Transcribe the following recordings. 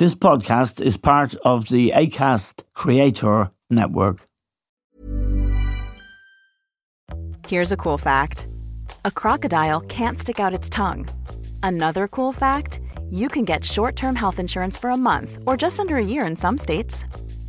This podcast is part of the ACAST Creator Network. Here's a cool fact a crocodile can't stick out its tongue. Another cool fact you can get short term health insurance for a month or just under a year in some states.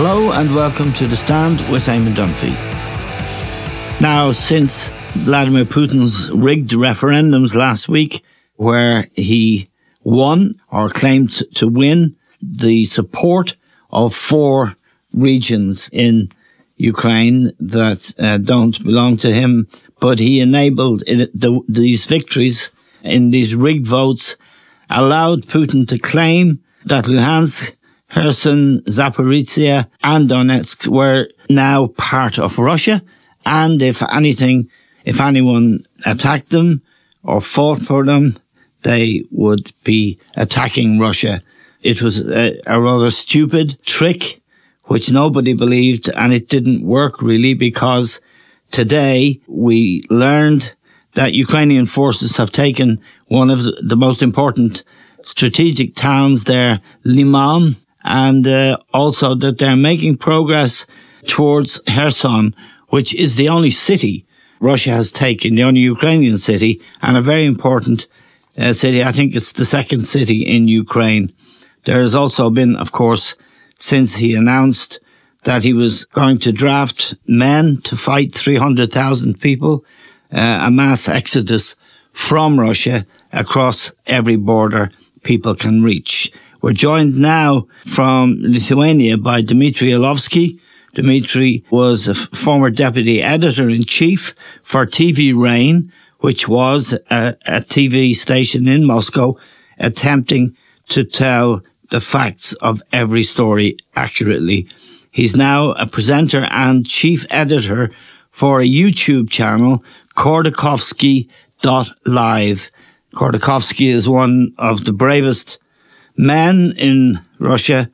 Hello and welcome to The Stand with Eamon Dunphy. Now, since Vladimir Putin's rigged referendums last week, where he won or claimed to win the support of four regions in Ukraine that uh, don't belong to him, but he enabled it, the, these victories in these rigged votes, allowed Putin to claim that Luhansk, Kherson, Zaporizhia, and Donetsk were now part of Russia. And if anything, if anyone attacked them or fought for them, they would be attacking Russia. It was a, a rather stupid trick, which nobody believed, and it didn't work really because today we learned that Ukrainian forces have taken one of the, most important strategic towns there, Liman, and uh, also that they're making progress towards Kherson, which is the only city Russia has taken, the only Ukrainian city, and a very important uh, city. I think it's the second city in Ukraine. There has also been, of course, since he announced that he was going to draft men to fight 300,000 people, uh, a mass exodus from Russia across every border people can reach. We're joined now from Lithuania by Dmitry Elovsky, Dmitry was a f- former deputy editor in chief for TV Rain, which was uh, a, a TV station in Moscow attempting to tell the facts of every story accurately. He's now a presenter and chief editor for a YouTube channel, Khodorkovsky.live. Khodorkovsky is one of the bravest men in Russia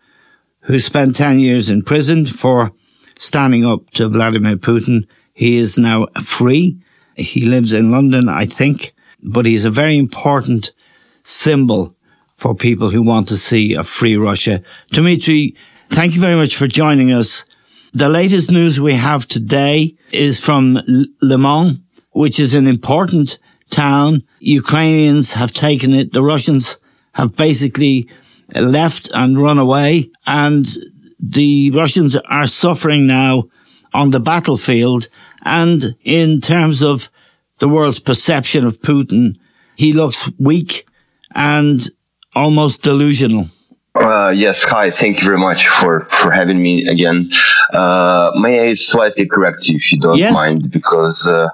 who spent 10 years in prison for standing up to Vladimir Putin. He is now free. He lives in London, I think, but he's a very important symbol for people who want to see a free Russia. Dmitry, thank you very much for joining us. The latest news we have today is from Liman, which is an important town. Ukrainians have taken it. The Russians have basically left and run away. And the Russians are suffering now on the battlefield. And in terms of the world's perception of Putin, he looks weak and almost delusional. Uh, yes, hi. Thank you very much for, for having me again. Uh, may I slightly correct you if you don't Yes. mind, because uh,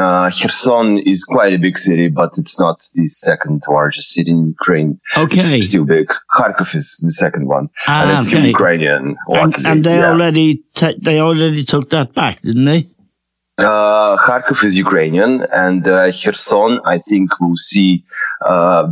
uh, Kherson is quite a big city, but it's not the second largest city in Ukraine. Okay. It's still big. Kharkov is the second one, Ah, and it's still okay. Ukrainian. And, luckily, and they yeah. already t- they already took that back, didn't they? Uh, Kharkov is Ukrainian, and uh, Kherson, I think, we'll see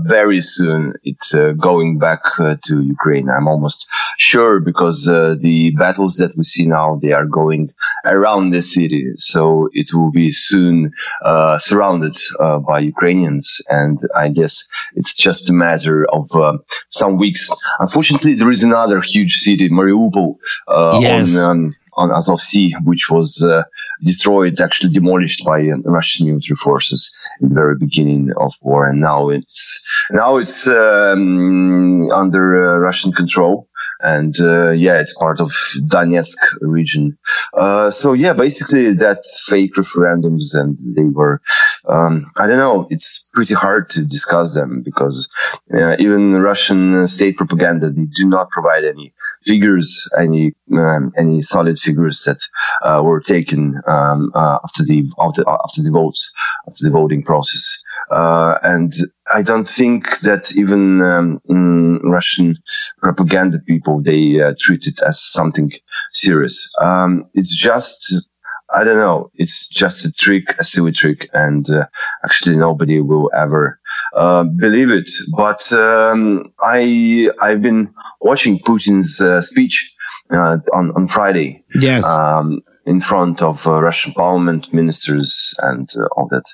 very soon. It's uh, going back uh, to Ukraine. I'm almost sure because uh, the battles that we see now they are going around the city, so it will be soon uh, surrounded uh, by Ukrainians. And I guess it's just a matter of uh, some weeks. Unfortunately, there is another huge city, Mariupol, uh, Yes. on. Um, on Azov Sea, which was uh, destroyed, actually demolished by uh, Russian military forces in the very beginning of war, and now it's now it's um, under uh, Russian control and uh, yeah, it's part of Donetsk region. Uh, so yeah, basically that's fake referendums, and they were. Um, I don't know. It's pretty hard to discuss them because uh, even Russian state propaganda they do not provide any figures, any um, any solid figures that uh, were taken um, uh, after the after, after the votes after the voting process. Uh, and I don't think that even um, Russian propaganda people they uh, treat it as something serious. Um, it's just I don't know. It's just a trick, a silly trick, and uh, actually nobody will ever uh, believe it. But um, I I've been watching Putin's uh, speech uh, on on Friday. Yes. Um, in front of uh, Russian parliament, ministers, and uh, all that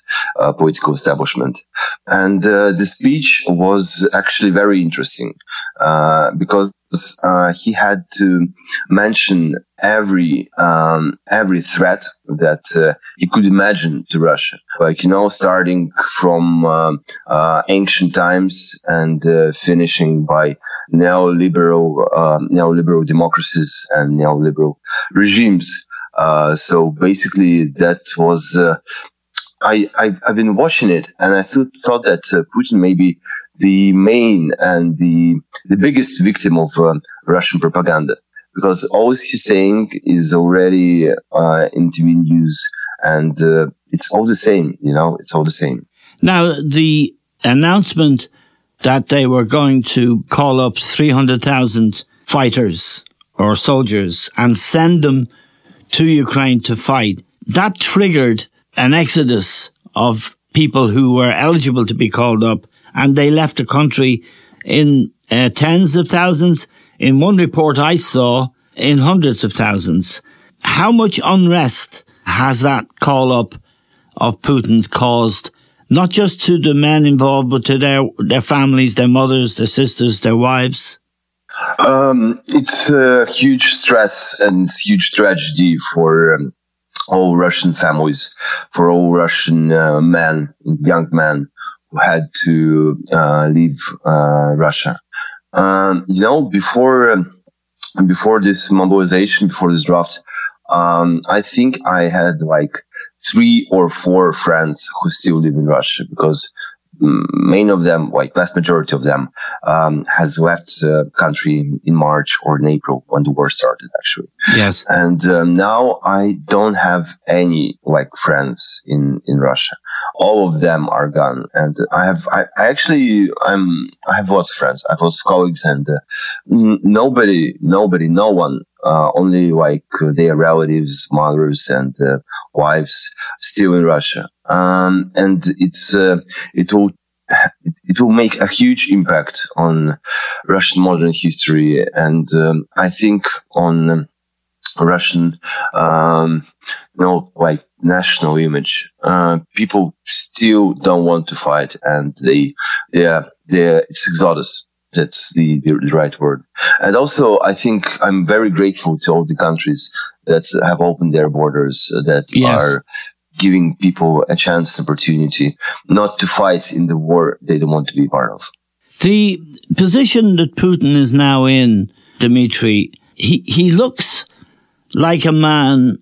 uh, political establishment. And uh, the speech was actually very interesting uh, because uh, he had to mention every um, every threat that he could imagine to Russia, like you know, starting from ancient times and finishing by neoliberal neoliberal democracies and neoliberal regimes. Uh, so basically, that was uh, I, I have been watching it, and I thought, thought that uh, Putin may be the main and the the biggest victim of um, Russian propaganda because all he's saying is already uh, in TV news, and uh, it's all the same. You know, it's all the same. Now the announcement that they were going to call up three hundred thousand fighters or soldiers and send them to Ukraine to fight. That triggered an exodus of people who were eligible to be called up and they left the country in uh, tens of thousands. In one report I saw, in hundreds of thousands. How much unrest has that call up of Putin's caused, not just to the men involved, but to their, their families, their mothers, their sisters, their wives? Um, it's a huge stress and huge tragedy for um, all Russian families, for all Russian uh, men, young men who had to uh, leave uh, Russia. Um, you know, before um, before this mobilization, before this draft, um, I think I had like three or four friends who still live in Russia because many of them, like vast majority of them, um, has left the country in, in, March or in April when the war started, actually. Yes. And um, now I don't have any like friends in in Russia. All of them are gone, and I have I, I actually I'm I have lots of friends. I have lots of colleagues, and uh, n- nobody, nobody, no one uh, only like their relatives, mothers, and uh, wives still in Russia. Um, and it's uh, it will it will make a huge impact on Russian modern history, and um, I think on Russian, um, you know, like national image. Uh, people still don't want to fight, and they, yeah, they it's exodus. That's the, the, right word. And also, I think I'm very grateful to all the countries that have opened their borders, uh, that yes. are giving people a chance, opportunity, not to fight in the war they don't want to be part of. The position that Putin is now in, Dmitry, he, he looks like a man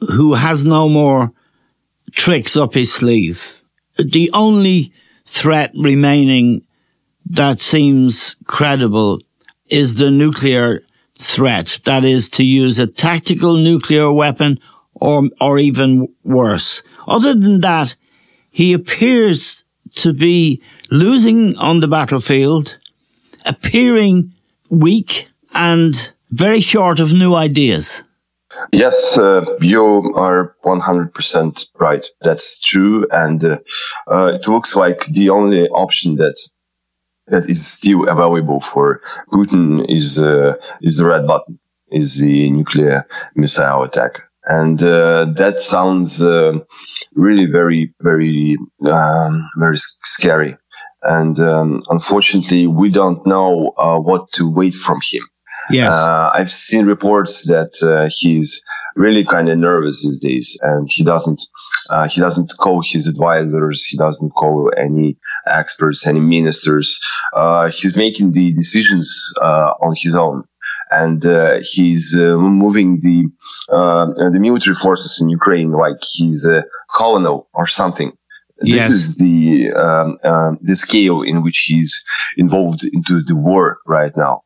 who has no more tricks up his sleeve. The only threat remaining that seems credible is the nuclear threat. That is to use a tactical nuclear weapon or, or even worse. Other than that, he appears to be losing on the battlefield, appearing weak and very short of new ideas. Yes, uh, you are 100% right. That's true. And uh, uh, it looks like the only option that that is still available for Putin is uh, is the red button, is the nuclear missile attack, and uh, that sounds uh, really very very um, very scary. And um, unfortunately, we don't know uh, what to wait from him. Yes, uh, I've seen reports that uh, he's really kind of nervous these days, and he doesn't uh, he doesn't call his advisors, he doesn't call any experts, any ministers. Uh, he's making the decisions uh, on his own and uh, he's uh, moving the uh, the military forces in Ukraine like he's a colonel or something. This yes. is the um, um, the scale in which he's involved into the war right now.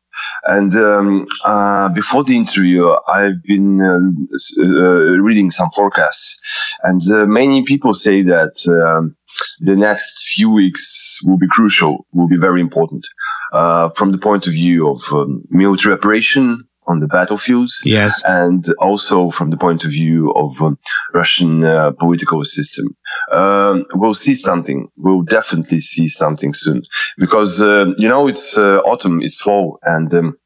And um, uh, before the interview, I've been uh, uh, reading some forecasts, and many people say that um, the next few weeks will be crucial, will be very important uh, from the point of view of um, military operation on the battlefields. Yes. And also from the point of view of um, Russian uh, political system. Um, we'll see something. We'll definitely see something soon because, uh, you know, it's uh, autumn, it's fall and, um,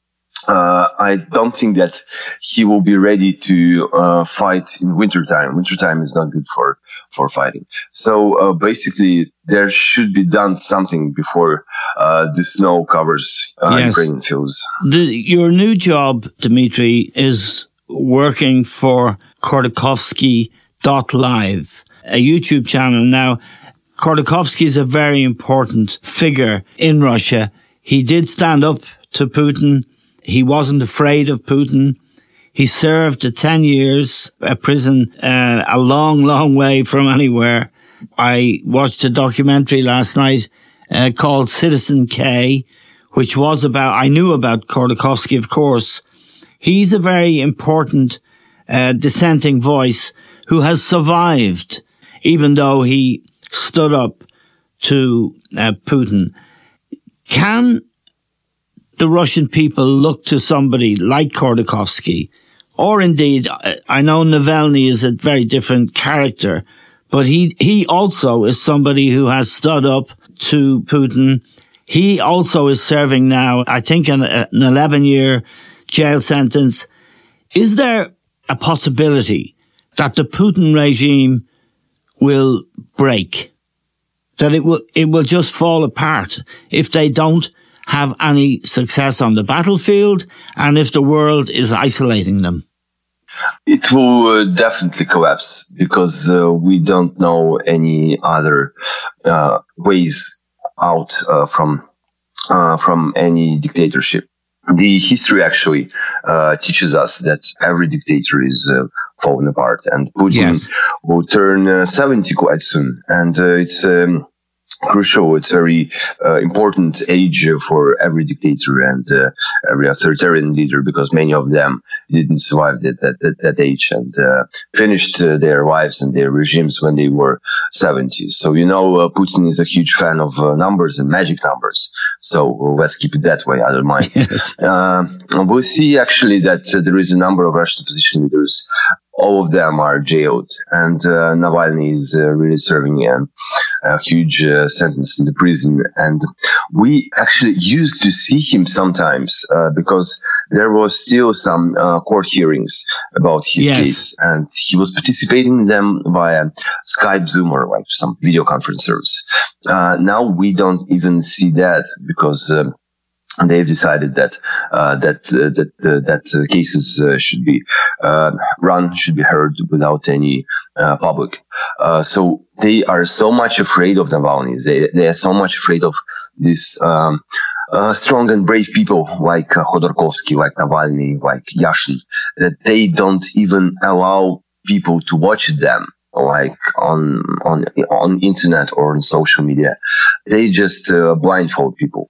uh, I don't think that he will be ready to uh, fight in wintertime. Wintertime is not good for for fighting. So uh, basically, there should be done something before uh, the snow covers uh, yes. Ukrainian fields. The, your new job, Dmitry, is working for Khodorkovsky.live, a YouTube channel. Now, Kordakovsky is a very important figure in Russia. He did stand up to Putin. He wasn't afraid of Putin. He served 10 years a prison, uh, a long, long way from anywhere. I watched a documentary last night uh, called Citizen K, which was about, I knew about Kordakovsky, of course. He's a very important uh, dissenting voice who has survived, even though he stood up to uh, Putin. Can the Russian people look to somebody like Khodorkovsky or indeed, I know Navalny is a very different character, but he, he also is somebody who has stood up to Putin. He also is serving now, I think, an, an 11 year jail sentence. Is there a possibility that the Putin regime will break? That it will, it will just fall apart if they don't have any success on the battlefield and if the world is isolating them? It will uh, definitely collapse because uh, we don't know any other uh, ways out uh, from uh, from any dictatorship. The history actually uh, teaches us that every dictator is falling apart, and Putin yes. will turn 70 quite soon, and it's. Um, crucial. It's very uh, important age for every dictator and uh, every authoritarian leader because many of them didn't survive that that, that, age and uh, finished uh, their lives and their regimes when they were 70s. So you know, uh, Putin is a huge fan of uh, numbers and magic numbers. So let's keep it that way. I don't mind. Yes. we'll see actually that there is a number of Russian opposition leaders all of them are jailed, and uh, Navalny is uh, really serving a, a huge uh, sentence in the prison. And we actually used to see him sometimes uh, because there was still some uh, court hearings about his yes. case, and he was participating in them via Skype, Zoom, or like some video conference service. Uh, now we don't even see that because. And they've decided that uh, that uh, that uh, that uh, cases uh, should be uh, run, should be heard without any public. so they are so much afraid of Navalny. They they are so much afraid of this. Um, strong and brave people like Khodorkovsky, like Navalny, like Yashin, that they don't even allow people to watch them like on on on internet or on social media. They just blindfold people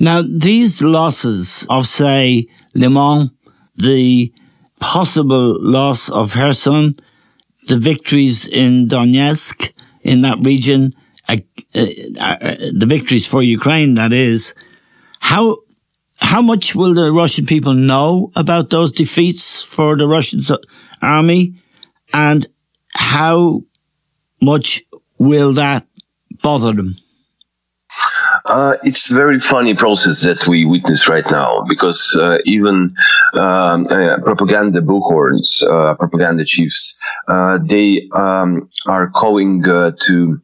Now, these losses of, say, Liman, the possible loss of Kherson, the victories in Donetsk, in that region, uh, uh, uh, the victories for Ukraine, that is, how how much will the Russian people know about those defeats for the Russian army, and how much will that bother them? Uh, it's a very funny process that we witness right now because uh, even um, uh, propaganda bullhorns, uh, propaganda chiefs, uh, they um, are calling uh, to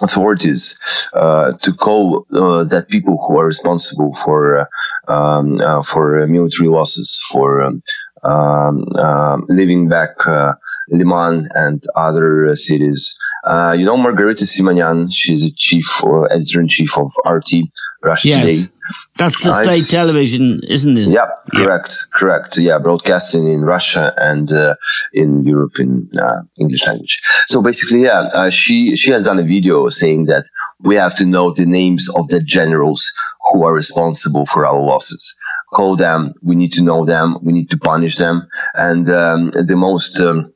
authorities to call that people who are responsible for um, for military losses, for um, um living back Liman and other cities. Uh, you know Margarita Simonyan. She's a chief or editor in chief of RT Russia yes. Today. That's the state television, isn't it? Yeah, correct, yeah. correct. Yeah, broadcasting in Russia and uh, in Europe in uh, English language. So basically, yeah, uh, she she has done a video saying that we have to know the names of the generals who are responsible for our losses. Call them. We need to know them. We need to punish them. And um, the most um,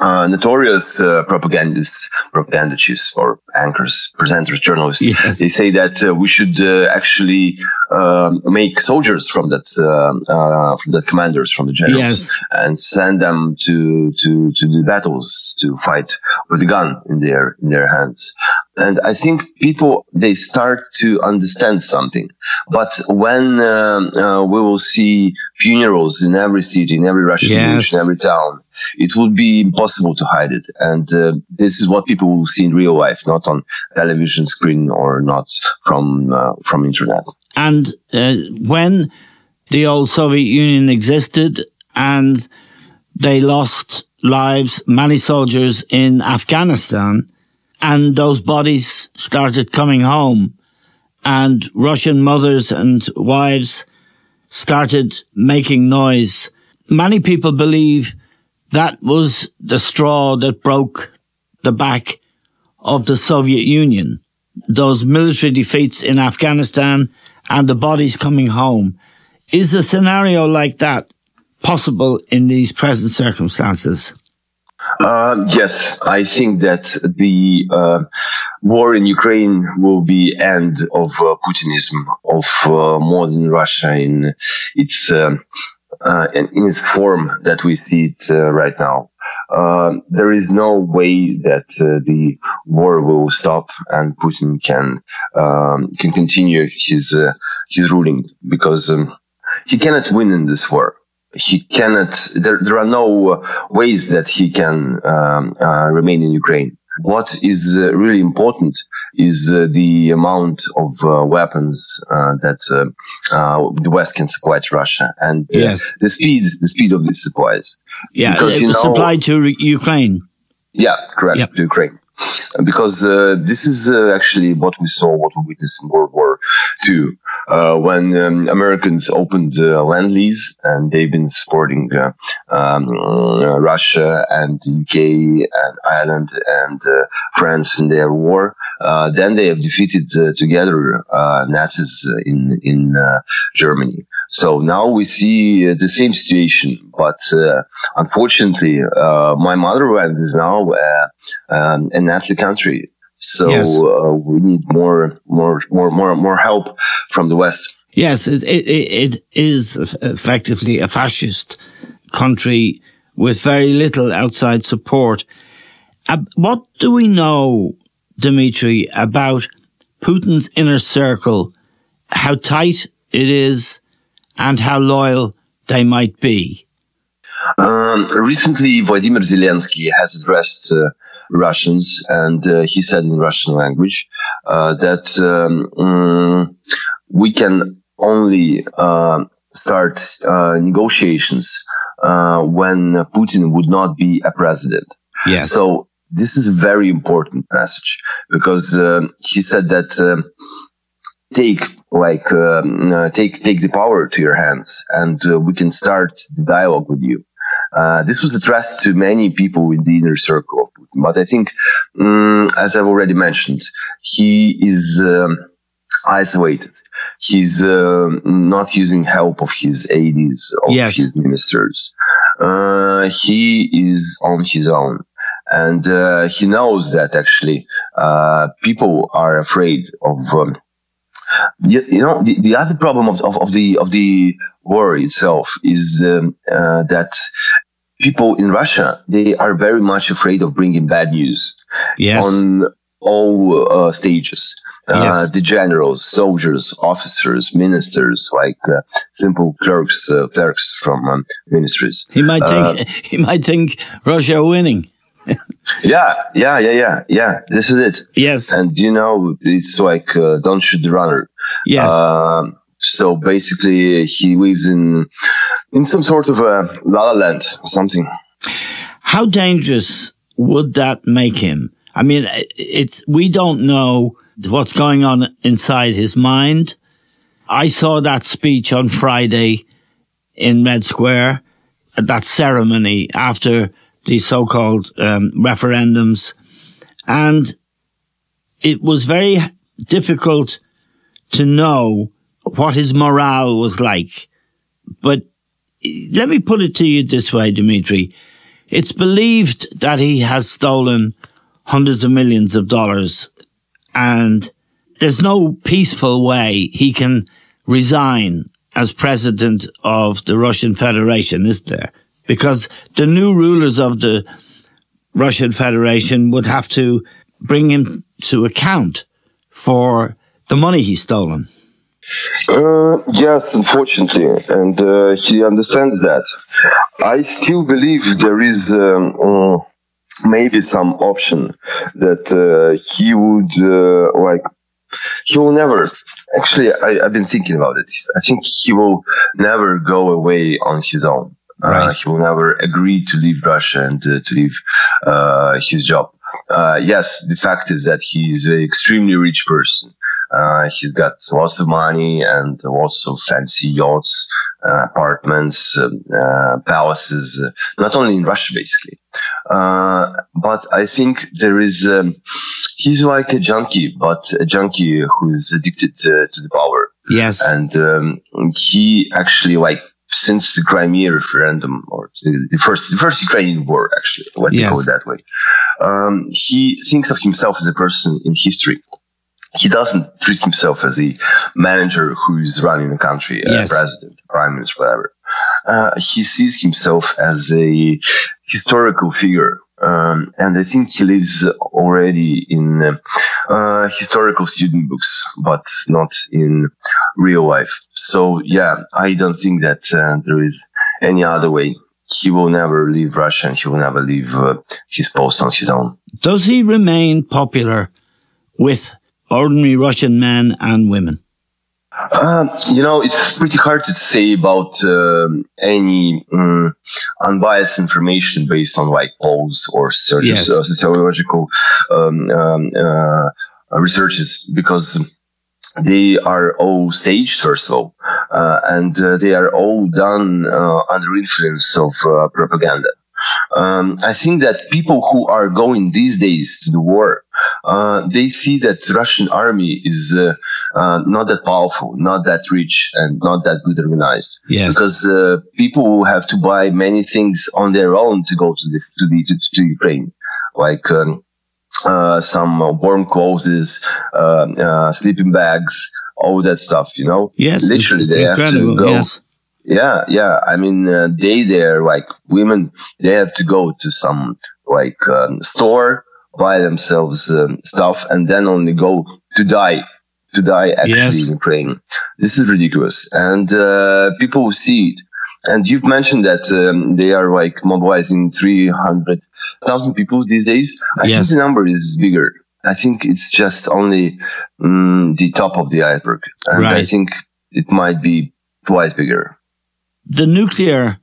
uh, notorious uh, propagandists, propaganda chiefs or anchors, presenters, journalists, yes. they say that uh, we should uh, actually um, make soldiers from that, uh, uh, from the commanders, from the generals, yes. and send them to to to the battles to fight with a gun in their in their hands. And I think people they start to understand something. But when we will see funerals in every city, in every Russian yes. village, in every town it would be impossible to hide it. And uh, this is what people will see in real life, not on television screen or not from uh, from internet. And uh, when the old Soviet Union existed and they lost lives, many soldiers in Afghanistan, and those bodies started coming home, and Russian mothers and wives started making noise. Many people believe that was the straw that broke the back of the Soviet Union. Those military defeats in Afghanistan and the bodies coming home. Is a scenario like that possible in these present circumstances? Uh, yes, I think that the uh, war in Ukraine will be end of uh, Putinism, of uh, modern Russia in its uh, in, in, its form that we see it uh, right now. Uh, there is no way that the war will stop and Putin can um, can continue his his ruling because um, he cannot win in this war. He cannot. There, there are no ways that he can um, uh, remain in Ukraine. What is uh, really important is uh, the amount of uh, weapons uh, that uh, uh, the West can supply to Russia and yes. the speed, the speed of these supplies. Yeah, because, it was know, supplied to Ukraine. Yeah, correct, yep. to Ukraine. Because this is actually what we saw, what we witnessed in World War II. Uh, when um, Americans opened uh, land lease and they've been supporting uh, um, uh, Russia and UK and Ireland and uh, France in their war. Uh, then they have defeated together Nazis in in Germany. So now we see the same situation, but unfortunately, my motherland is now um, a Nazi country. So yes. uh, we need more, more, more, more, more help from the West. Yes, it, it, it is effectively a fascist country with very little outside support. Uh, what do we know, Dmitry, about Putin's inner circle, how tight it is, and how loyal they might be? Um, recently, Vladimir Zelensky has addressed uh, Russians, and uh, he said in Russian language uh, that um, mm, we can only uh, start uh, negotiations uh, when Putin would not be a president. Yes. So this is a very important message because um, he said that um, take like um, uh, take take the power to your hands and uh, we can start the dialogue with you uh, this was addressed to many people in the inner circle of Putin, but I think, um, as I've already mentioned, he is um, isolated. He's uh, not using help of his aides, of yes. his ministers. Uh, he is on his own. And uh, he knows that actually uh, people are afraid of um, you, you, know the, the other problem of, of, of, the of the war itself is um, uh, that people in Russia they are very much afraid of bringing bad news yes. on all uh, stages. Uh, yes. the generals, soldiers, officers, ministers, like uh, simple clerks, uh, clerks from um, ministries. He might think he might think Russia winning. yeah, yeah, yeah, yeah, yeah. This is it. Yes, and you know, it's like uh, don't shoot the runner. Yes. Um, so basically, he lives in in some sort of a la la land or something. How dangerous would that make him? I mean, it's we don't know what's going on inside his mind. I saw that speech on Friday in Red Square, at that ceremony after the so-called um, referendums, and it was very difficult to know what his morale was like. But let me put it to you this way, Dmitry. It's believed that he has stolen hundreds of millions of dollars and there's no peaceful way he can resign as president of the Russian Federation, is there? Because the new rulers of the Russian Federation would have to bring him to account for the money he's stolen. Uh, yes, unfortunately, and uh, he understands that. I still believe there is um, uh, maybe some option that uh, he would uh, like. He will never. Actually, I, have been thinking about it. I think he will never go away on his own. Uh, right. he will never agree to leave Russia and to leave his job. yes, the fact is that he is an extremely rich person uh, he's got lots of money and lots of fancy yachts, uh, apartments, um, uh, palaces, uh, not only in Russia, basically. Uh, but I think there is, um, he's like a junkie, but a junkie who's addicted to, to the power. Yes. And um, he actually like since the Crimea referendum or the, the, first the first Ukrainian war, actually, let me yes. call it that way. Um, he thinks of himself as a person in history he doesn't treat himself as a manager who's running the country, yes. a president, prime minister, whatever. Uh, he sees himself as a historical figure. Um, and I think he lives already in uh, uh, historical student books, but not in real life. So, yeah, I don't think that uh, there is any other way. He will never leave Russia and he will never leave uh, his post on his own. Does he remain popular with ordinary Russian men and women? Uh, you know, it's pretty hard to say about uh, any um, unbiased information based on like polls or yes. uh, sociological um, um, uh, researches because they are all staged, first of all, uh, and uh, they are all done uh, under influence of uh, propaganda. Um, I think that people who are going these days to the war, uh, they see that Russian army is uh, uh, not that powerful, not that rich, and not that good organized. Yes. Because uh, people have to buy many things on their own to go to the to the to, to Ukraine, like. Um, uh, some warm clothes, uh, uh, sleeping bags, all that stuff, you know? Yes. Literally, it's they have to go. Yes. Yeah, yeah. I mean, uh, they there, like women, they have to go to some like um, store, buy themselves um, stuff, and then only go to die, to die actually Yes. in Ukraine. This is ridiculous, and uh, people will see it. And you've mentioned that um, they are like mobilizing three hundred thousand people these days. I Yes. think the number is bigger. I think it's just only mm, the top of the iceberg, and I think it might be twice bigger. The nuclear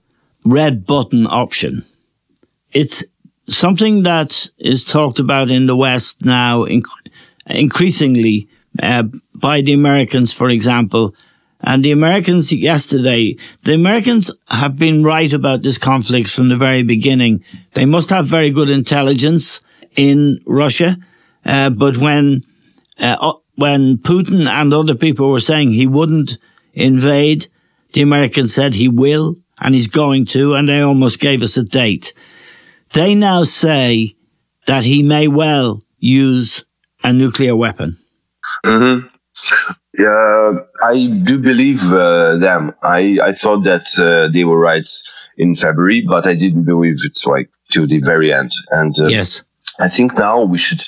red button option. It's something that is talked about in the West now inc- increasingly uh, by the Americans, for example. And the Americans yesterday, the Americans have been right about this conflict from the very beginning. They must have very good intelligence in Russia. Uh, but when, uh, when Putin and other people were saying he wouldn't invade, the Americans said he will and he's going to, and they almost gave us a date. They now say that he may well use a nuclear weapon. hmm Yeah, I do believe uh, them. I, I thought that uh, they were right in February, but I didn't believe it like to the very end. And uh, Yes. I think now we should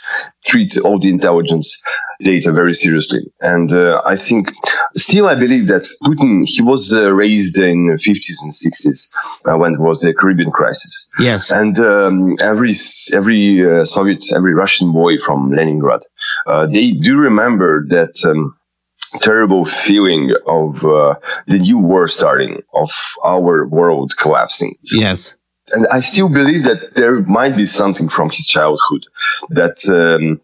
treat all the intelligence data very seriously. And uh, I think still I believe that Putin, he was uh, raised in the 50s and 60s uh, when there was a Caribbean crisis. Yes. And um, every every uh, Soviet, every Russian boy from Leningrad, uh, they do remember that um, terrible feeling of uh, the new war starting, of our world collapsing. Yes. And I still believe that there might be something from his childhood that um,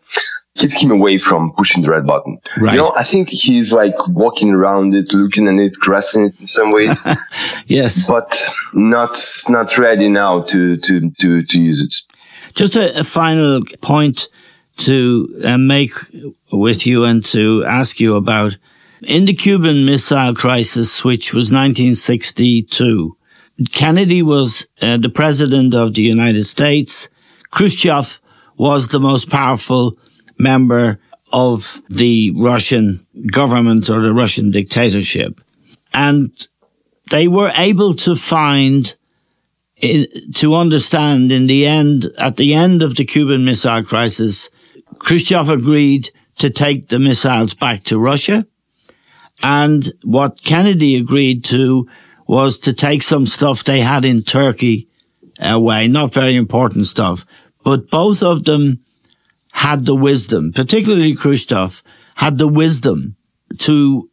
keeps him away from pushing the red button. Right. You know, I think he's like walking around it, looking at it, caressing it in some ways, Yes. but not not ready now to to to, to use it. Just a, a final point to uh, make with you and to ask you about. In the Cuban Missile Crisis, which was 1962, Kennedy was uh, the president of the United States. Khrushchev was the most powerful member of the Russian government or the Russian dictatorship. And they were able to find in, to understand in the end, at the end of the Cuban Missile Crisis, Khrushchev agreed to take the missiles back to Russia. And what Kennedy agreed to was to take some stuff they had in Turkey away, not very important stuff, but both of them had the wisdom, particularly Khrushchev, had the wisdom to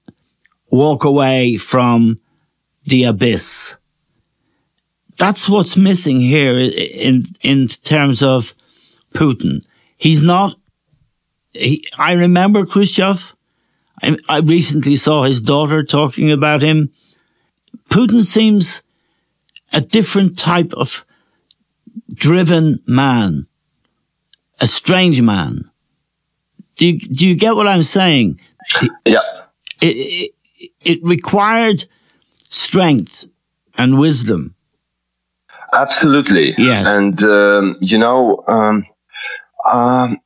walk away from the abyss that's what's missing here in in terms of Putin. He's not. He, I remember Khrushchev. I, I recently saw his daughter talking about him. Putin seems a different type of driven man, a strange man. Do you, do you get what I'm saying? Yeah. It, it, it required strength and wisdom Absolutely. Yes. And, um, you know, um, um,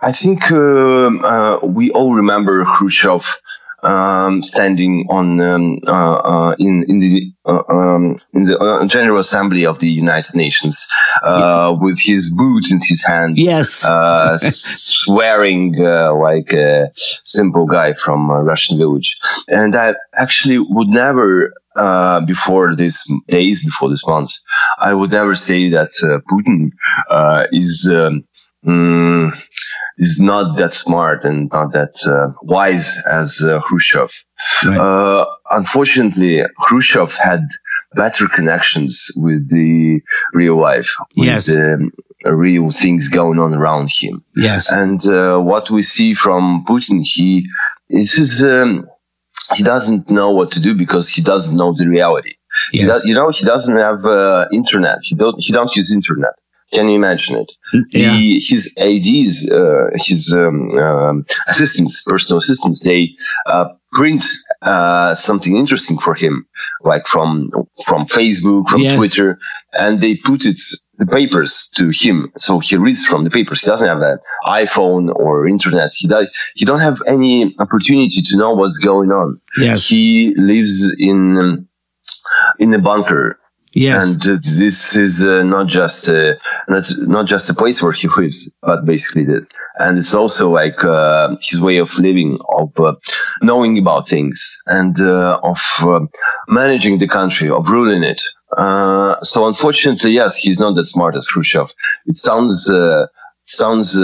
I think um uh, we all remember Khrushchev um, standing on um, uh, uh, in in the uh, um, in the uh, General Assembly of the United Nations uh, with his boot in his hand. Yes. Uh, swearing uh, like a simple guy from a Russian village. And I actually would never, uh, before this days, before this month, I would never say that uh, Putin uh, is um, mm, is not that smart and not that uh, wise as uh, Khrushchev. Right. Uh, unfortunately, Khrushchev had better connections with the real life, with Yes. the real things going on around him. yes. And uh, what we see from Putin, he this is um, he doesn't know what to do because he doesn't know the reality. Yes. Does, you know, he doesn't have uh, internet. He don't he don't use internet. Can you imagine it? Yeah. The, his ADs, uh, his um, um, assistants, personal assistants, they uh, print uh, something interesting for him, like from from Facebook, from yes. Twitter, and they put it the papers to him, so he reads from the papers. He doesn't have an iPhone or internet. He does. He don't have any opportunity to know what's going on. Yes, he lives in in a bunker Yes. And this is uh, not just uh, not not just a place where he lives, but basically this. And it's also like uh, his way of living, of uh, knowing about things, and uh, of managing the country, of ruling it. so unfortunately, yes, he's not that smart as Khrushchev. It sounds sounds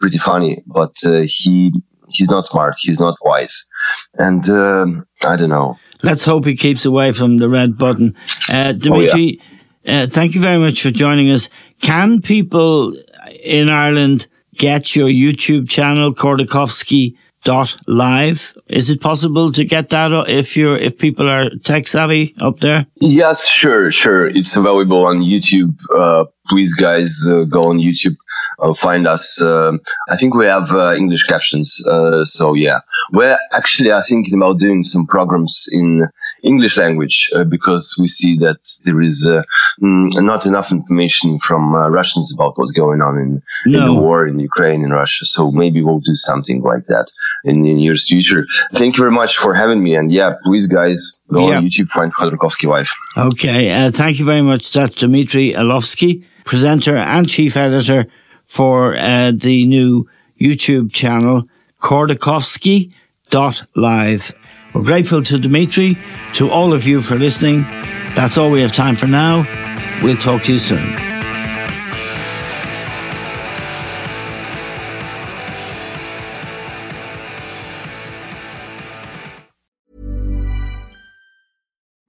pretty funny, but he he's not smart. He's not wise, and um, I don't know. Let's hope he keeps away from the red button. Uh, Dimitri, oh, yeah. uh, thank you very much for joining us. Can people in Ireland get your YouTube channel, Khodorkovsky dot live is it possible to get that if you're if people are tech savvy up there yes sure sure it's available on youtube uh, please guys uh, go on youtube uh, find us. Uh, I think we have uh, English captions. Uh, so yeah, we're actually I thinking about doing some programs in English language uh, because we see that there is uh, mm, not enough information from Russians about what's going on in, no. in, the war in Ukraine and Russia. So maybe we'll do something like that in the near future. Thank you very much for having me. And yeah, please guys go yeah. on YouTube, find Khodorkovsky Live. Okay, thank you very much. That's Dmitry Elovsky, presenter and chief editor for uh, the new YouTube channel, Khodorkovsky.live. We're grateful to Dimitri, to all of you for listening. That's all we have time for now. We'll talk to you soon.